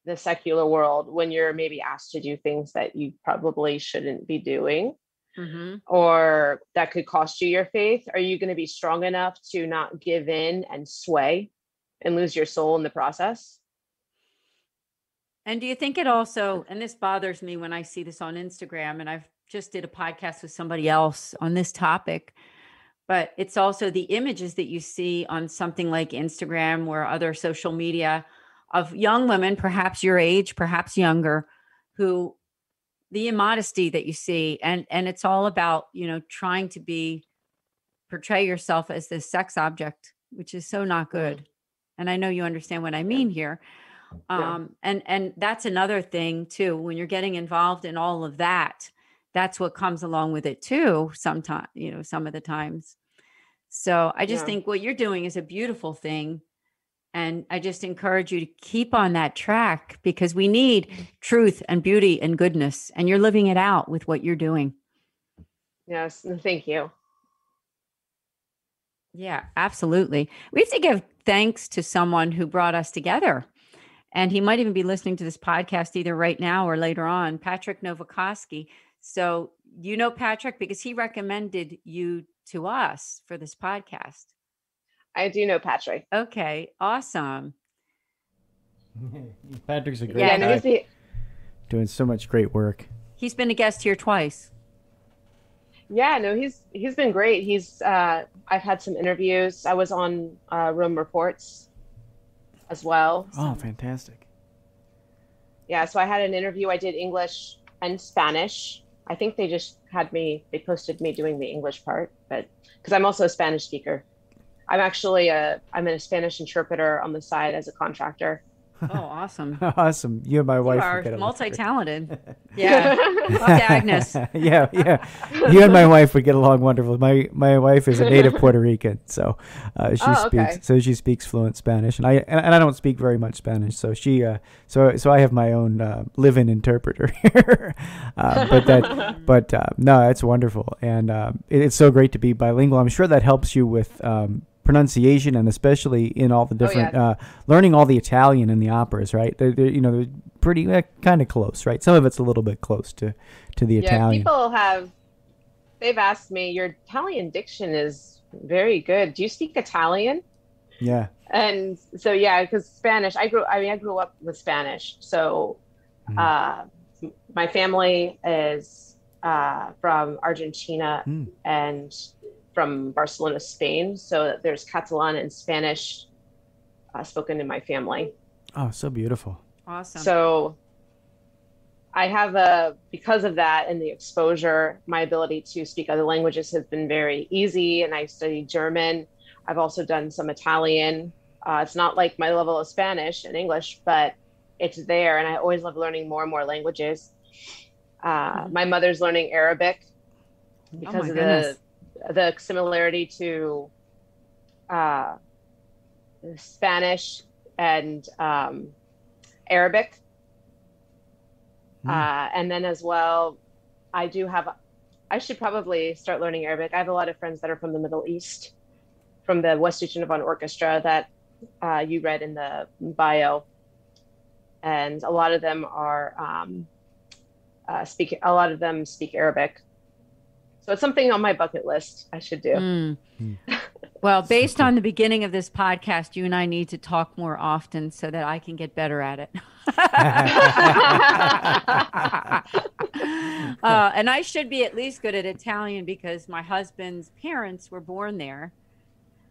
the secular world when you're maybe asked to do things that you probably shouldn't be doing Mm-hmm. or that could cost you your faith are you going to be strong enough to not give in and sway and lose your soul in the process? And do you think it also, and this bothers me when I see this on Instagram, and I've just did a podcast with somebody else on this topic, but it's also the images that you see on something like Instagram or other social media of young women, perhaps your age, perhaps younger, who the immodesty that you see, and and it's all about you know trying to be portray yourself as this sex object, which is so not mm-hmm. good. And I know you understand what I mean here. Yeah. um and and that's another thing too when you're getting involved in all of that that's what comes along with it too sometimes you know some of the times. So i just Yeah. think what you're doing is a beautiful thing and i just encourage you to keep on that track because we need truth and beauty and goodness and you're living it out with what you're doing. Yes thank you Yeah, absolutely. We have to give thanks to someone who brought us together. And he might even be listening to this podcast either right now or later on, Patrick Novecosky. So you know Patrick because he recommended you to us for this podcast. i do know patrick Okay, awesome. [laughs] Patrick's a great Yeah, guy, he's the- doing so much great work. He's been a guest here twice. Yeah, no, he's he's been great. He's uh I've had some interviews. I was on uh Rome Reports as well. Oh, fantastic. Yeah, so I had an interview. I did English and Spanish. I think they just had me they posted me doing the English part, but because I'm also a Spanish speaker. I'm actually a I'm a Spanish interpreter on the side as a contractor. Oh, awesome. [laughs] awesome. You and my You wife are get multi talented. [laughs] Yeah. Love Agnes. [laughs] yeah, yeah. You and my wife would get along wonderful. My my wife is a native Puerto Rican, so uh, she Oh, speaks okay. so she speaks fluent Spanish, and I and, and I don't speak very much Spanish, so she uh, so so I have my own uh, live-in interpreter here. uh, but that but uh, no, that's wonderful, and um, it, it's so great to be bilingual. I'm sure that helps you with. Um, pronunciation and especially in all the Oh, different yeah. uh, learning all the Italian in the operas right they're, they're you know they're pretty uh, kind of close right some of it's a little bit close to to the yeah, Italian people have they've asked me, your Italian diction is Very good. Do you speak Italian? Yeah. And so yeah, because Spanish. I grew. I mean, I grew up with Spanish. So, Mm-hmm. uh, my family is uh, from Argentina Mm. and from Barcelona, Spain. So there's Catalan and Spanish uh, spoken in my family. Oh, so beautiful. Awesome. So I have a because of that and the exposure, my ability to speak other languages has been very easy. And I studied German. I've also done some Italian. Uh, it's not like my level of Spanish and English, but it's there. And I always love learning more and more languages. Uh, my mother's learning Arabic because Oh my of goodness. The similarity to uh, Spanish and um, Arabic. Uh, and then as well, I do have, I should probably start learning Arabic. I have a lot of friends that are from the Middle East, from the West Divan Orchestra that uh, you read in the bio. And a lot of them are um, uh, speak, a lot of them speak Arabic. So it's something on my bucket list I should do. Mm. [laughs] Well, based on the beginning of this podcast, you and I need to talk more often so that I can get better at it. [laughs] uh, and I should be at least good at Italian because my husband's parents were born there.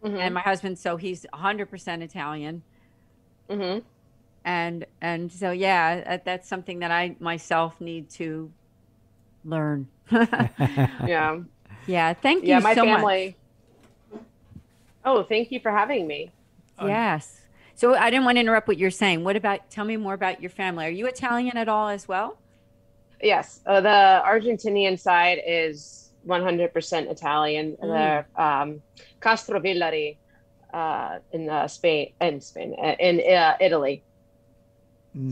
And my husband, so he's 100% Italian. Mm-hmm. And and so yeah, that, that's something that I myself need to learn. [laughs] yeah. Yeah, thank you yeah, my so much. family. Oh, thank you for having me. Yes. So I didn't want to interrupt what you're saying. What about, tell me more about your family. Are you Italian at all as well? Yes, uh, the Argentinian side is 100% Italian. Mm. The um, Castrovillari uh, in uh, Spain, in Spain, uh, in uh, Italy.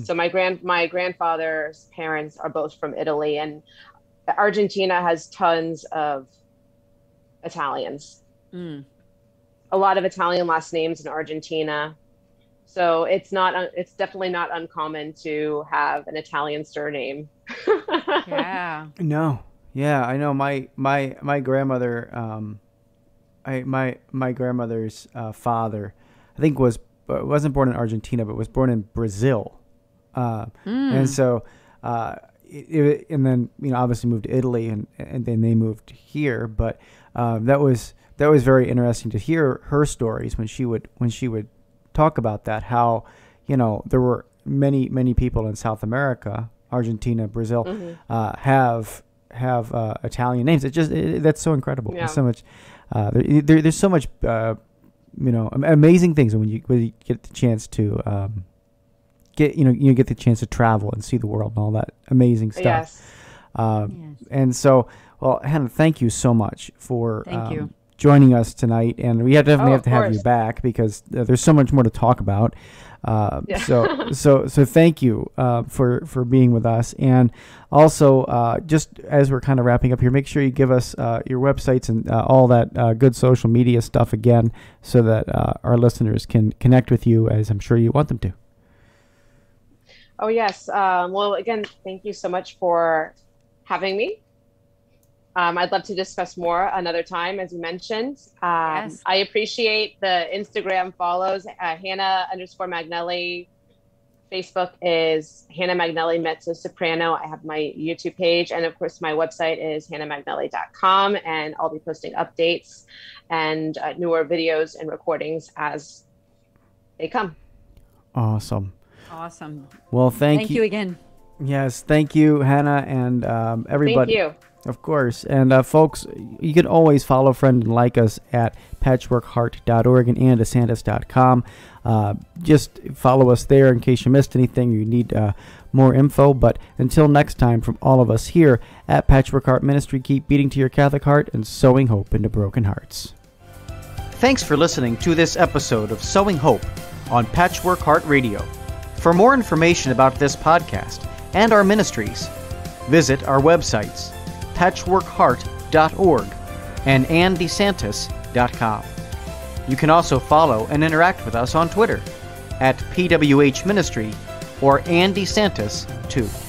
So my grand my grandfather's parents are both from Italy, and Argentina has tons of Italians. Mm. A lot of Italian last names in Argentina. So it's not it's definitely not uncommon to have an Italian surname. [laughs] Yeah. No. Yeah, I know my my my grandmother um I my my grandmother's uh, father I think was uh, wasn't born in Argentina but was born in Brazil. Uh, Mm. and so uh it, and then you know obviously moved to Italy and and then they moved here but um, that was that was very interesting to hear her stories when she would when she would talk about that how you know there were many many people in South America Argentina Brazil Mhm. uh, have have uh, Italian names. It just it, that's so incredible. Yeah. There's so much. Uh, there, there, there's so much. Uh, you know, amazing things when you when you get the chance to um, get you know you get the chance to travel and see the world and all that amazing stuff. Yes. Um, And so, well, Hannah, thank you so much for Thank um, you. joining us tonight, and we have definitely Oh, have to have you back because uh, there's so much more to talk about. Uh, Yeah. So, [laughs] so, so thank you uh, for for being with us, and also uh, just as we're kind of wrapping up here, make sure you give us uh, your websites and uh, all that uh, good social media stuff again, so that uh, our listeners can connect with you, as I'm sure you want them to. Oh yes. Um, well, again, thank you so much for having me. Um, I'd love to discuss more another time, as you mentioned. Um, Yes. I appreciate the Instagram follows. Uh, Hannah underscore Magnelli. Facebook is Hannah Magnelli Mezzo Soprano. I have my YouTube page, and of course, my website is hannahmagnelli.com, and I'll be posting updates and uh, newer videos and recordings as they come. Awesome. Awesome. Well, thank, Thank you again. Yes, thank you, Hannah, and um, everybody. Thank you. Of course. And uh, folks, you can always follow, friend, and like us at patchworkheart.org and andesantis.com. Uh, just follow us there in case you missed anything or you need uh, more info. But until next time, from all of us here at Patchwork Heart Ministry, keep beating to your Catholic heart and sowing hope into broken hearts. Thanks for listening to this episode of Sowing Hope on Patchwork Heart Radio. For more information about this podcast and our ministries, visit our websites patchworkheart.org and andesantis.com. You can also follow and interact with us on Twitter at PWH Ministry or Ann DeSantis 2.